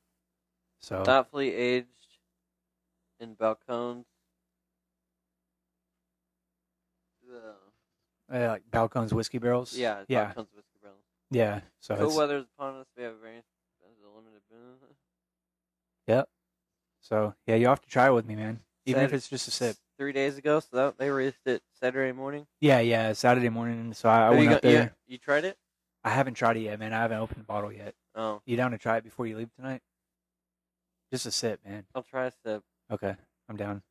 So Thoughtfully aged in Balcones. The, uh, like Balcones whiskey barrels. yeah, yeah, Balcones whiskey brown. yeah. So Cool it's, weather's upon us. We have a very expensive limited business. so yeah, you have to try it with me, man. Even if it's just a sip. Three days ago, so that, they released it Saturday morning. Yeah, yeah. Saturday morning. So I, I went you up there. yeah, you tried it? I haven't tried it yet, man. I haven't opened the bottle yet. Oh, You down to try it before you leave tonight? Just a sip, man. I'll try a sip. Okay, I'm down.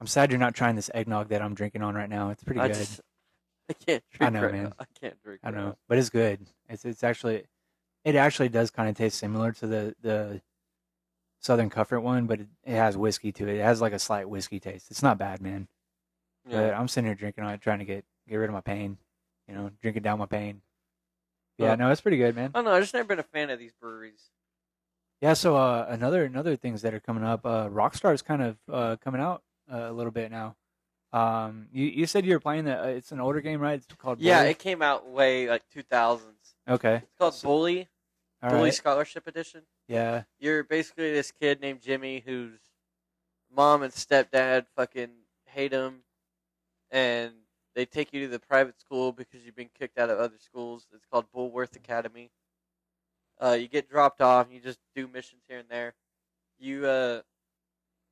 I'm sad you're not trying this eggnog that I'm drinking on right now. It's pretty I good. just, I can't drink. I know, right man. now. I can't drink. I right know, now. but it's good. It's it's actually, it actually does kind of taste similar to the the Southern Comfort one, but it, it has whiskey to it. It has like a slight whiskey taste. It's not bad, man. But Yeah. I'm sitting here drinking on it, trying to get get rid of my pain. You know, drinking down my pain. Yeah, no, it's pretty good, man. I don't know. I've just never been a fan of these breweries. Yeah, so uh, another another things that are coming up. Uh, Rockstar is kind of uh, coming out uh, a little bit now. Um, you you said you were playing that. Uh, it's an older game, right? It's called Yeah, Bully? it came out way like 2000s. okay. It's called So- Bully. All Bully right. Scholarship Edition. Yeah. You're basically this kid named Jimmy whose mom and stepdad fucking hate him, and they take you to the private school because you've been kicked out of other schools. It's called Bullworth Academy. Uh, you get dropped off. and You just do missions here and there. You uh,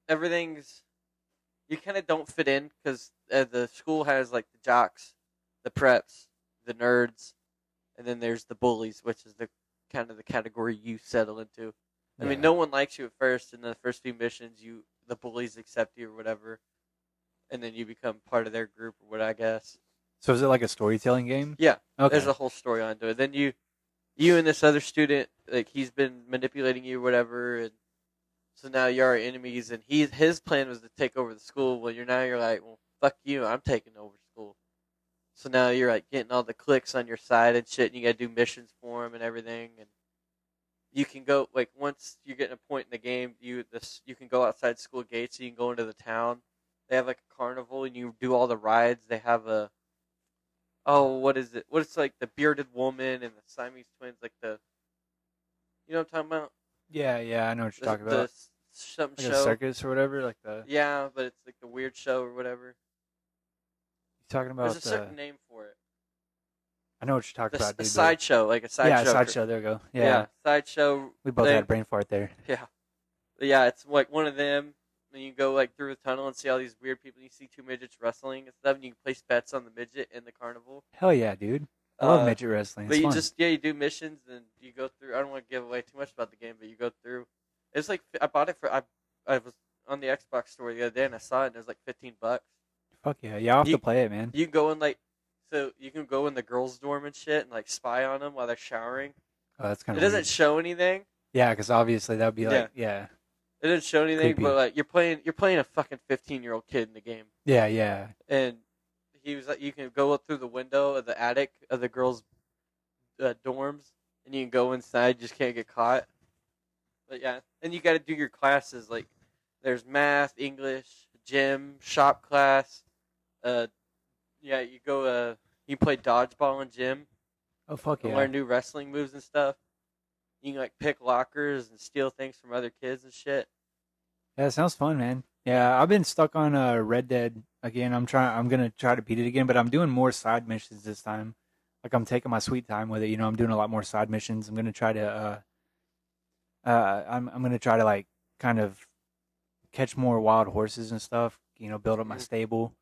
everything's you kind of don't fit in because uh, the school has like the jocks, the preps, the nerds, and then there's the bullies, which is the kind of the category you settle into. I mean, no one likes you at first. In the first few missions, you the bullies accept you or whatever, and then you become part of their group or what I guess. So is it like a storytelling game? Yeah, Okay. There's a whole story onto it. Then you, you and this other student, like he's been manipulating you or whatever, and so now you are enemies. And he his plan was to take over the school. Well, you're now you're like, well, fuck you, I'm taking over school. So now you're like getting all the clicks on your side and shit, and you got to do missions for him and everything, and you can go like once you get a point in the game, you this you can go outside school gates, you can go into the town. They have like a carnival, and you do all the rides. They have a oh, what is it? What is like the bearded woman and the Siamese twins, like the you know what I'm talking about? yeah, yeah, I know what you're The, talking about. s- something Like a show. circus or whatever, like the Yeah, but it's like the weird show or whatever. you're talking about There's a the certain name for it. I know what you're talking The, about, a dude. but- sideshow, like a sideshow. yeah, sideshow. There we go. Yeah, Yeah, sideshow. we both thing. had brain fart there. Yeah, yeah, it's like one of them. And you go like through a tunnel and see all these weird people. And you see two midgets wrestling and stuff, and you can place bets on the midget in the carnival. Hell yeah, dude. I love Uh, midget wrestling. But you fun. just yeah, you do missions and you go through. I don't want to give away too much about the game, but you go through It's like I bought it for I I was on the Xbox store the other day and I saw it and it was like fifteen bucks. Fuck yeah, yeah. I'll have You- to play it, man. You can go in like so you can go in the girls' dorm and shit and like spy on them while they're showering. Oh, that's kind of. It of doesn't show anything. yeah, because obviously that'd be like yeah, It didn't show anything, Creepy. but like you're playing you're playing a fucking fifteen year old kid in the game. yeah, yeah. and he was like, you can go up through the window of the attic of the girls' uh, dorms, and you can go inside. You just can't get caught. But yeah, and you got to do your classes. Like, there's math, English, gym, shop class. Uh, yeah, you go. Uh, you play dodgeball in gym. Oh fuck and yeah. Learn new wrestling moves and stuff. You can like pick lockers and steal things from other kids and shit. Yeah, it sounds fun, man. Yeah, I've been stuck on uh, Red Dead again. I'm trying. I'm gonna try to beat it again, but I'm doing more side missions this time. Like I'm taking my sweet time with it. You know, I'm doing a lot more side missions. I'm gonna try to. Uh, uh, I'm I'm gonna try to like kind of catch more wild horses and stuff. You know, build up my Mhm. stable,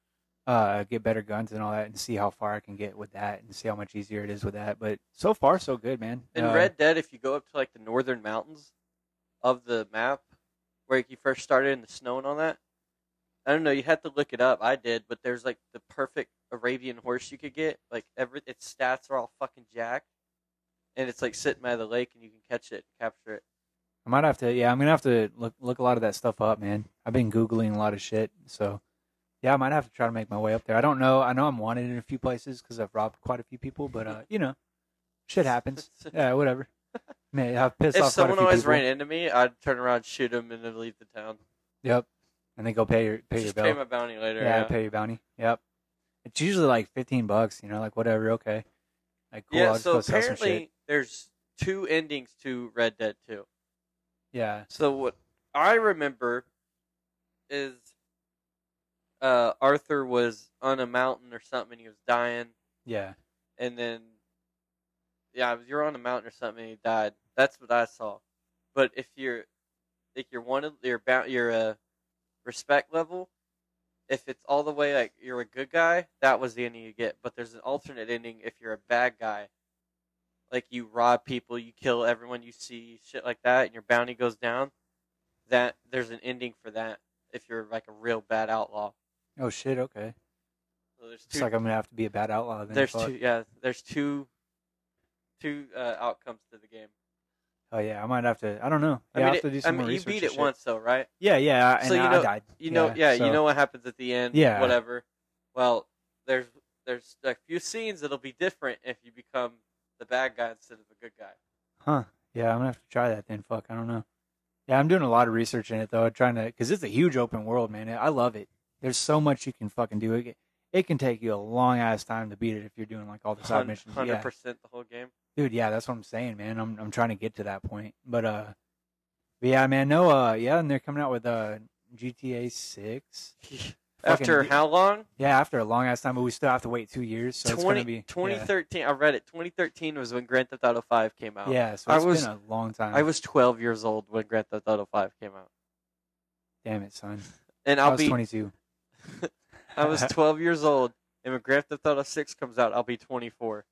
uh, get better guns and all that, and see how far I can get with that, and see how much easier it is with that. But so far, so good, man. In Uh, Red Dead, if you go up to like the northern mountains of the map, where you first started in the snow and all that, I don't know. You had to look it up. I did, but there's like the perfect Arabian horse you could get. Like every its stats are all fucking jacked, and it's like sitting by the lake, and you can catch it, and capture it. I might have to. Yeah, I'm gonna have to look look a lot of that stuff up, man. I've been googling a lot of shit, so yeah, I might have to try to make my way up there. I don't know. I know I'm wanted in a few places because I've robbed quite a few people, but uh, you know, shit happens. Yeah, whatever. Man, I've pissed if off quite a someone few always people. ran into me, I'd turn around, shoot him, and then leave the town. Yep, and then go pay your pay Just your pay my bounty later. yeah, Yeah, pay your bounty. Yep, it's usually like fifteen bucks. You know, like whatever. Okay, like cool. yeah. I'll So go some shit. apparently, there's two endings to Red Dead 2. Yeah, So what I remember is uh, Arthur was on a mountain or something, and he was dying, yeah, and then yeah, you're on a mountain or something, and he died. That's what I saw. But if you're if you're one of your bound your uh, respect level, if it's all the way like you're a good guy, that was the ending you get. But there's an alternate ending if you're a bad guy. Like you rob people, you kill everyone you see, shit like that, and your bounty goes down. That there's an ending for that if you're like a real bad outlaw. Oh shit. Okay. So there's It's like I'm gonna have to be a bad outlaw. Then. there's Fuck. two. Yeah, there's two. Two uh, outcomes to the game. Oh yeah, I might have to. I don't know. I mean, I have to do I some mean, more you beat it shit. once though, right? Yeah, yeah, and So you I know- died. You know, yeah, so- you know what happens at the end. Yeah. whatever. Well, there's there's a few scenes that'll be different if you become the bad guy instead of the good guy. Huh. Yeah, I'm gonna have to try that then. Fuck, I don't know. Yeah, I'm doing a lot of research in it though, trying to because it's a huge open world, man. I love it. There's so much you can fucking do. It, it can take you a long ass time to beat it if you're doing like all the side missions. Hundred Yeah, percent the whole game. dude. Yeah, that's what I'm saying, man. I'm I'm trying to get to that point, but uh, but yeah, man. No, uh, yeah, and they're coming out with uh GTA Six. After how long? Yeah, after a long ass time, but we still have to wait two years, so it's gonna be yeah. 2013. I read it. 2013 was when Grand Theft Auto 5 came out. Yeah, so I it's was- been a long time. I was 12 years old when Grand Theft Auto 5 came out, Damn it, son. and I I'll was be 22. I was 12 years old, and when Grand Theft Auto 6 comes out, I'll be 24.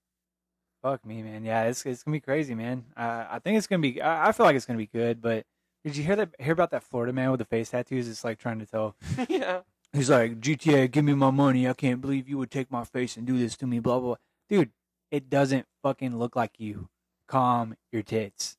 Fuck me, man. Yeah, it's it's gonna be crazy, man. Uh, I think it's gonna be. I, I feel like it's gonna be good. But did you hear that? Hear about that Florida man with the face tattoos? It's like trying to tell. yeah. He's like, GTA, give me my money. I can't believe you would take my face and do this to me. Blah blah. blah. Dude, it doesn't fucking look like you. Calm your tits.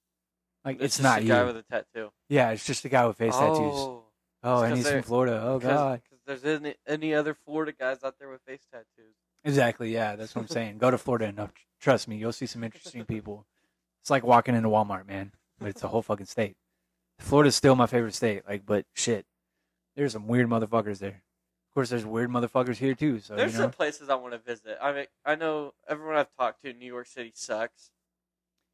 Like it's, just not a you. guy with a tattoo. yeah, it's just a guy with face tattoos. oh, Oh, it's and he's from Florida. Oh god. There's any, any other Florida guys out there with face tattoos. Exactly. Yeah, that's what I'm saying. Go to Florida enough. Trust me, you'll see some interesting people. It's like walking into Walmart, man. But it's a whole fucking state. Florida's still my favorite state. Like, but shit, there's some weird motherfuckers there. Of course, there's weird motherfuckers here too. So There's you know, some places I want to visit. I mean, I know everyone I've talked to, New York City sucks.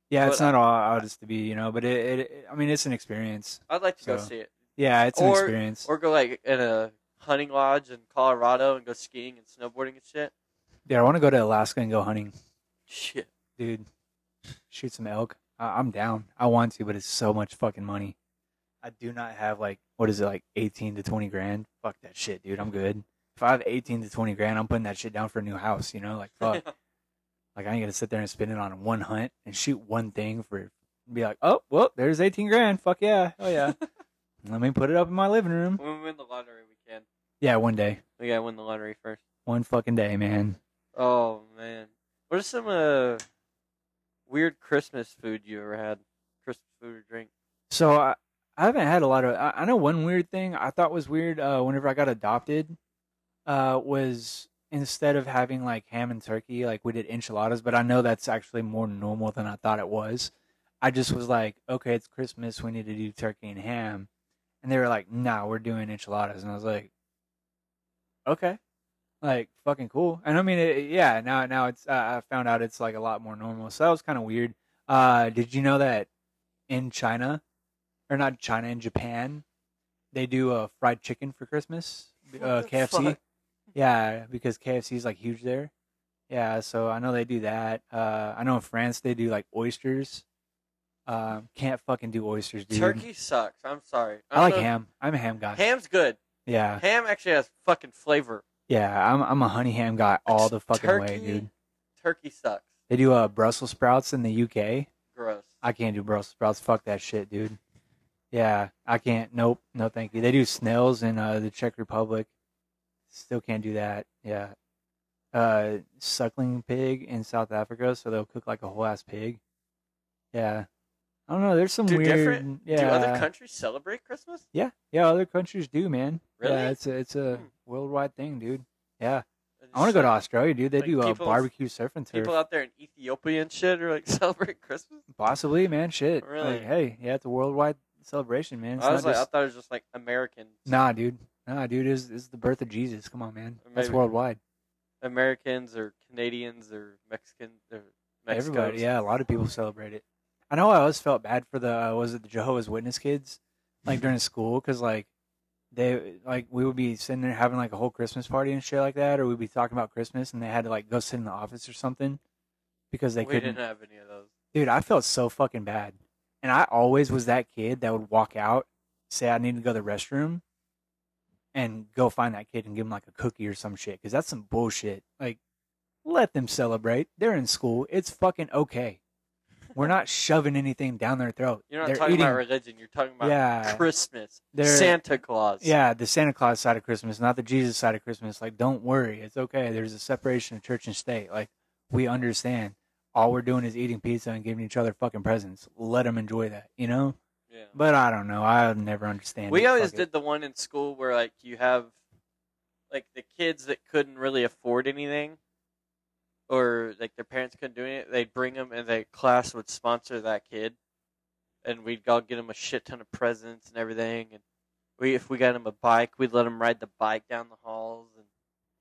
yeah, it's not all out as to be, you know. But it, it, I mean, it's an experience. I'd like to go see it, Yeah, it's an experience. or go like in a hunting lodge in Colorado and go skiing and snowboarding and shit. yeah, I want to go to Alaska and go hunting, Shit. dude. Shoot some elk. I, I'm down. I want to, but it's so much fucking money. I do not have like what is it like eighteen to twenty grand. Fuck that shit, dude. I'm good. If I have eighteen to twenty grand, I'm putting that shit down for a new house. You know, like fuck. like I ain't gonna sit there and spend it on one hunt and shoot one thing for be like, oh, well, there's 18 grand. Fuck yeah. Oh, yeah. Let me put it up in my living room. When we win the lottery, we. Yeah, one day. We gotta win the lottery first. One fucking day, man. Oh man, what are some uh weird Christmas food you ever had? Christmas food or drink? So I, I haven't had a lot of. I, I know one weird thing I thought was weird. Uh, whenever I got adopted, uh, was instead of having like ham and turkey, like we did enchiladas. But I know that's actually more normal than I thought it was. I just was like, okay, it's Christmas, we need to do turkey and ham, and they were like, nah, we're doing enchiladas, and I was like, okay, like fucking cool. And I mean, it, yeah, now now it's uh, I found out it's like a lot more normal. So that was kind of weird. Uh, did you know that in China, or not China, in Japan, they do a uh, fried chicken for Christmas? Uh, KFC. fuck? Yeah, because KFC is like huge there. Yeah, so I know they do that. Uh, I know in France they do like oysters. Um, can't fucking do oysters, dude. Turkey sucks. I'm sorry. I like ham. I'm a ham guy. Ham's good. Yeah, Ham actually has fucking flavor. yeah. I'm I'm a honey ham guy all the fucking way, dude. Turkey sucks. They do uh Brussels sprouts in the UK. Gross. I can't do Brussels sprouts. Fuck that shit, dude. Yeah, I can't. Nope, no, thank you. They do snails in uh, the Czech Republic. Still can't do that. Yeah, uh, suckling pig in South Africa, so they'll cook like a whole ass pig. Yeah, I don't know. There's some Do weird. different- Yeah, Do other countries celebrate Christmas? yeah, yeah. Other countries do, man. Really? Yeah, it's a it's a Hmm. worldwide thing, dude. Yeah, I want to go to Australia, dude. They like do people- barbecue surf and turf. People out there in Ethiopia and shit are like celebrate Christmas. Possibly, man. Shit. Really? Like, hey, yeah, it's a worldwide celebration, man. It's I was like, just- I thought it was just like American. Nah, dude. Nah, dude. Is is the birth of Jesus? Come on, man. That's worldwide. Americans or Canadians or Mexicans or Mexicans. Everybody. Yeah, a lot of people celebrate it. I know. I always felt bad for the uh, was it the Jehovah's Witness kids, like during school, because like they like we would be sitting there having like a whole Christmas party and shit like that, or we'd be talking about Christmas, and they had to like go sit in the office or something because they we couldn't. didn't have any of those. Dude, I felt so fucking bad. And I always was that kid that would walk out, say I need to go to the restroom, and go find that kid and give him like a cookie or some shit. Because that's some bullshit. Like, let them celebrate. They're in school. It's fucking okay. We're not shoving anything down their throat. You're not They're talking eating, about religion. You're talking about Yeah. Christmas. They're- Santa Claus. Yeah, the Santa Claus side of Christmas, not the Jesus side of Christmas. Like, don't worry. It's okay. There's a separation of church and state. Like, we understand. All we're doing is eating pizza and giving each other fucking presents. Let them enjoy that, you know? Yeah. But I don't know. I'll never understand. We it. always Fuck it. did the one in school where like you have like the kids that couldn't really afford anything or like their parents couldn't do it, they'd bring them and the class would sponsor that kid. And we'd all get him a shit ton of presents and everything and we if we got him a bike, we'd let him ride the bike down the halls and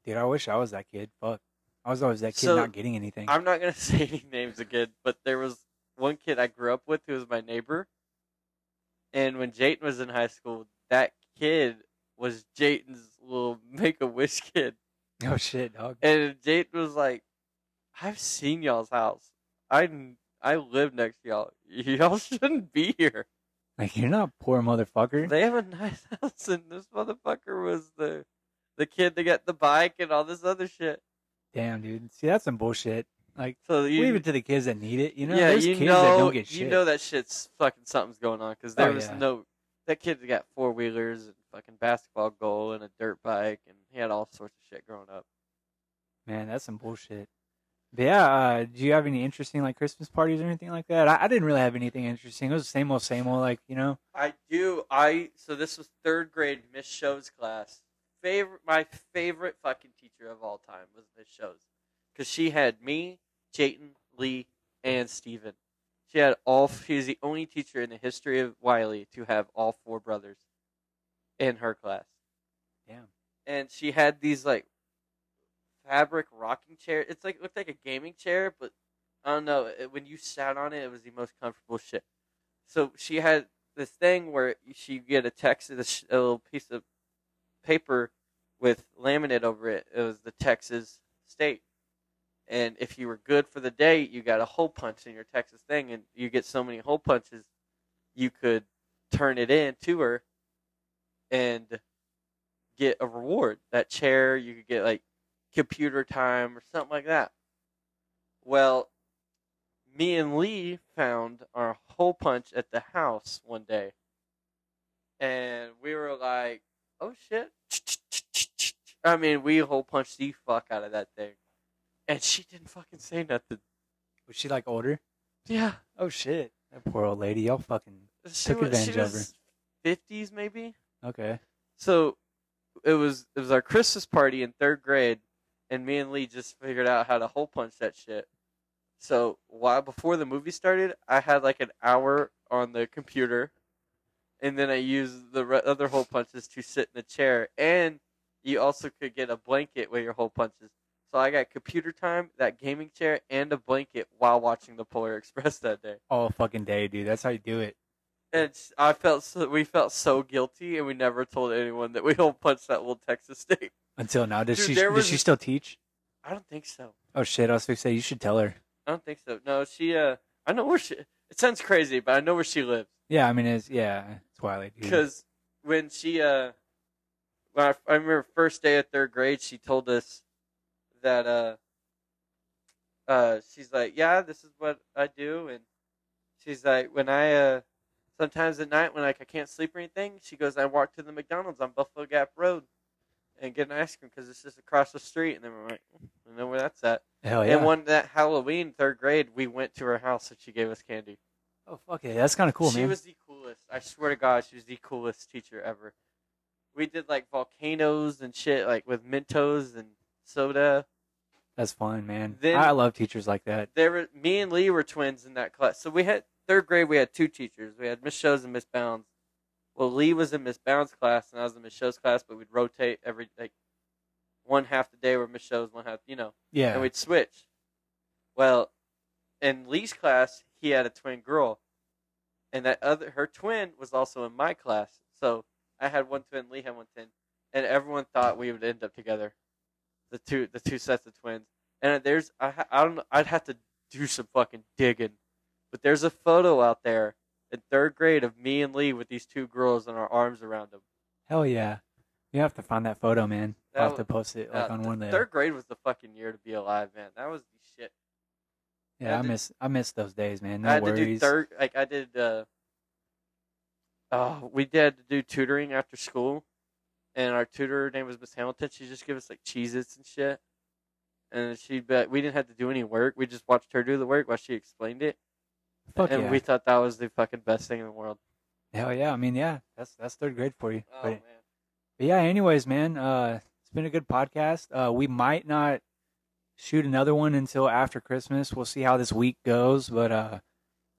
Dude, I wish I was that kid. Fuck. I was always that kid So, not getting anything. I'm not gonna say any names again, but there was one kid I grew up with who was my neighbor, and when Jayton was in high school, that kid was Jayton's little Make a Wish kid, oh shit, dog. and Jayton was like, "I've seen y'all's house. I I live next to y'all. Y'all shouldn't be here. Like you're not poor motherfucker. They have a nice house, and this motherfucker was the the kid that got the bike and all this other shit. Damn, dude. See, that's some bullshit. Like So you leave it to the kids that need it. You know, yeah, there's you kids know, that don't get shit. you know that shit's fucking something's going on because there Oh, was yeah. no that kid got four wheelers and fucking basketball goal and a dirt bike and he had all sorts of shit growing up. Man, that's some bullshit. Yeah, uh, do you have any interesting like Christmas parties or anything like that? I, I didn't really have anything interesting. It was the same old, same old. Like you know, I do. I so this was third grade Miss Shows class. Favorite, my favorite fucking teacher of all time was Miss Shows because she had me, Jayton, Lee, and Steven. She had all. She was the only teacher in the history of Wylie to have all four brothers in her class. Damn. And she had these like fabric rocking chair. It's like looked like a gaming chair, but I don't know. It, when you sat on it, it was the most comfortable shit. So she had this thing where she get a text, a, a little piece of paper with laminate over it. It was the Texas state. And if you were good for the day, you got a hole punch in your Texas thing, and you get so many hole punches, you could turn it in to her and get a reward. That chair, you could get like computer time or something like that. Well, me and Lee found our hole punch at the house one day, and we were like, "Oh shit!" I mean, we hole punched the fuck out of that thing, and she didn't fucking say nothing. Was she like older? Yeah, Oh shit. That poor old lady. Y'all fucking she Took was, advantage she of her. fifties maybe. okay. So it was it was our Christmas party in third grade, and me and Lee just figured out how to hole punch that shit. So while before the movie started, I had like an hour on the computer, and then I used the re- other hole punches to sit in the chair, and you also could get a blanket with your hole punches. So I got computer time, that gaming chair, and a blanket while watching the Polar Express that day. All fucking day, dude. That's how you do it. And I felt so, we felt so guilty, and we never told anyone that we hole punched that little Texas State. Until now. Does Dude, she there does was- she still teach? I don't think so. Oh shit, I was gonna say you should tell her. I don't think so. No, she. Uh, I know where she. It sounds crazy, but I know where she lives Yeah, I mean it's yeah, it's Twilight, dude. because when she. Uh, when I, I remember first day of third grade, she told us that. Uh, uh, she's like, yeah, this is what I do, and she's like, when I. Uh, sometimes at night when like I can't sleep or anything, she goes, I walk to the McDonald's on Buffalo Gap Road. And get an ice cream because it's just across the street, and then we're like, mm, I know where that's at. Hell yeah. And one that Halloween, third grade, we went to her house and she gave us candy. oh fuck it, that's kinda cool, she man. She was the coolest. I swear to God, she was the coolest teacher ever. We did like volcanoes and shit, like with Mentos and soda. That's fun, man. Then- I love teachers like that. There were me and Lee were twins in that class. So we had third grade. We had two teachers. We had Miss Shows and Miss Bounds. Well, Lee was in Miss Bounds' class and I was in Miss Shows' class, but we'd rotate every like one half the day where Miss Shows, one half, you know. Yeah. and we'd switch. Well, in Lee's class, he had a twin girl, and that other her twin was also in my class. So I had one twin, Lee had one twin, and everyone thought we would end up together, the two the two sets of twins. And there's I I don't know I'd have to do some fucking digging, but there's a photo out there in third grade of me and Lee with these two girls and our arms around them. Hell yeah. You have to find that photo, man. That I'll have to post it like Uh, on one of third grade was the fucking year to be alive, man. That was the shit. Yeah, I I did- miss I miss those days, man. No I had to do third. Like I did. Uh, oh, we did to do tutoring after school, and our tutor her name was Miss Hamilton. She just give us like Cheez-Its and shit, and she bet we didn't have to do any work. We just watched her do the work while she explained it, Fuck and yeah. we thought that was the fucking best thing in the world. Hell yeah. I mean, yeah, that's that's third grade for you. Oh But- man, But yeah, anyways, man, uh, it's been a good podcast. Uh, we might not shoot another one until after Christmas. We'll see how this week goes, but uh,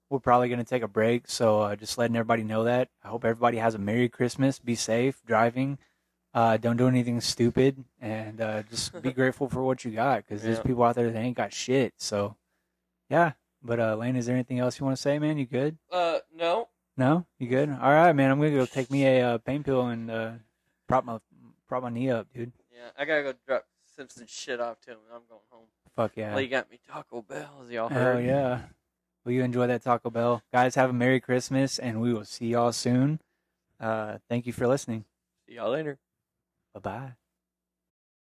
we're probably gonna take a break. So uh, just letting everybody know that. I hope everybody has a Merry Christmas. Be safe driving. Uh, don't do anything stupid, and uh, just be grateful for what you got, because there's people out there that ain't got shit. So, yeah. But uh, Lane, is there anything else you want to say, man? You good? uh, no, No, you good? All right, man. I'm gonna go take me a uh, pain pill and uh, prop my prop my knee up, dude. yeah, I gotta go drop Simpson shit off to him. I'm going home. Fuck yeah. Lee got me Taco Bell, as y'all Hell heard. yeah. Will you enjoy that Taco Bell? Guys, have a Merry Christmas and we will see y'all soon. Uh, thank you for listening. See y'all later. Bye bye.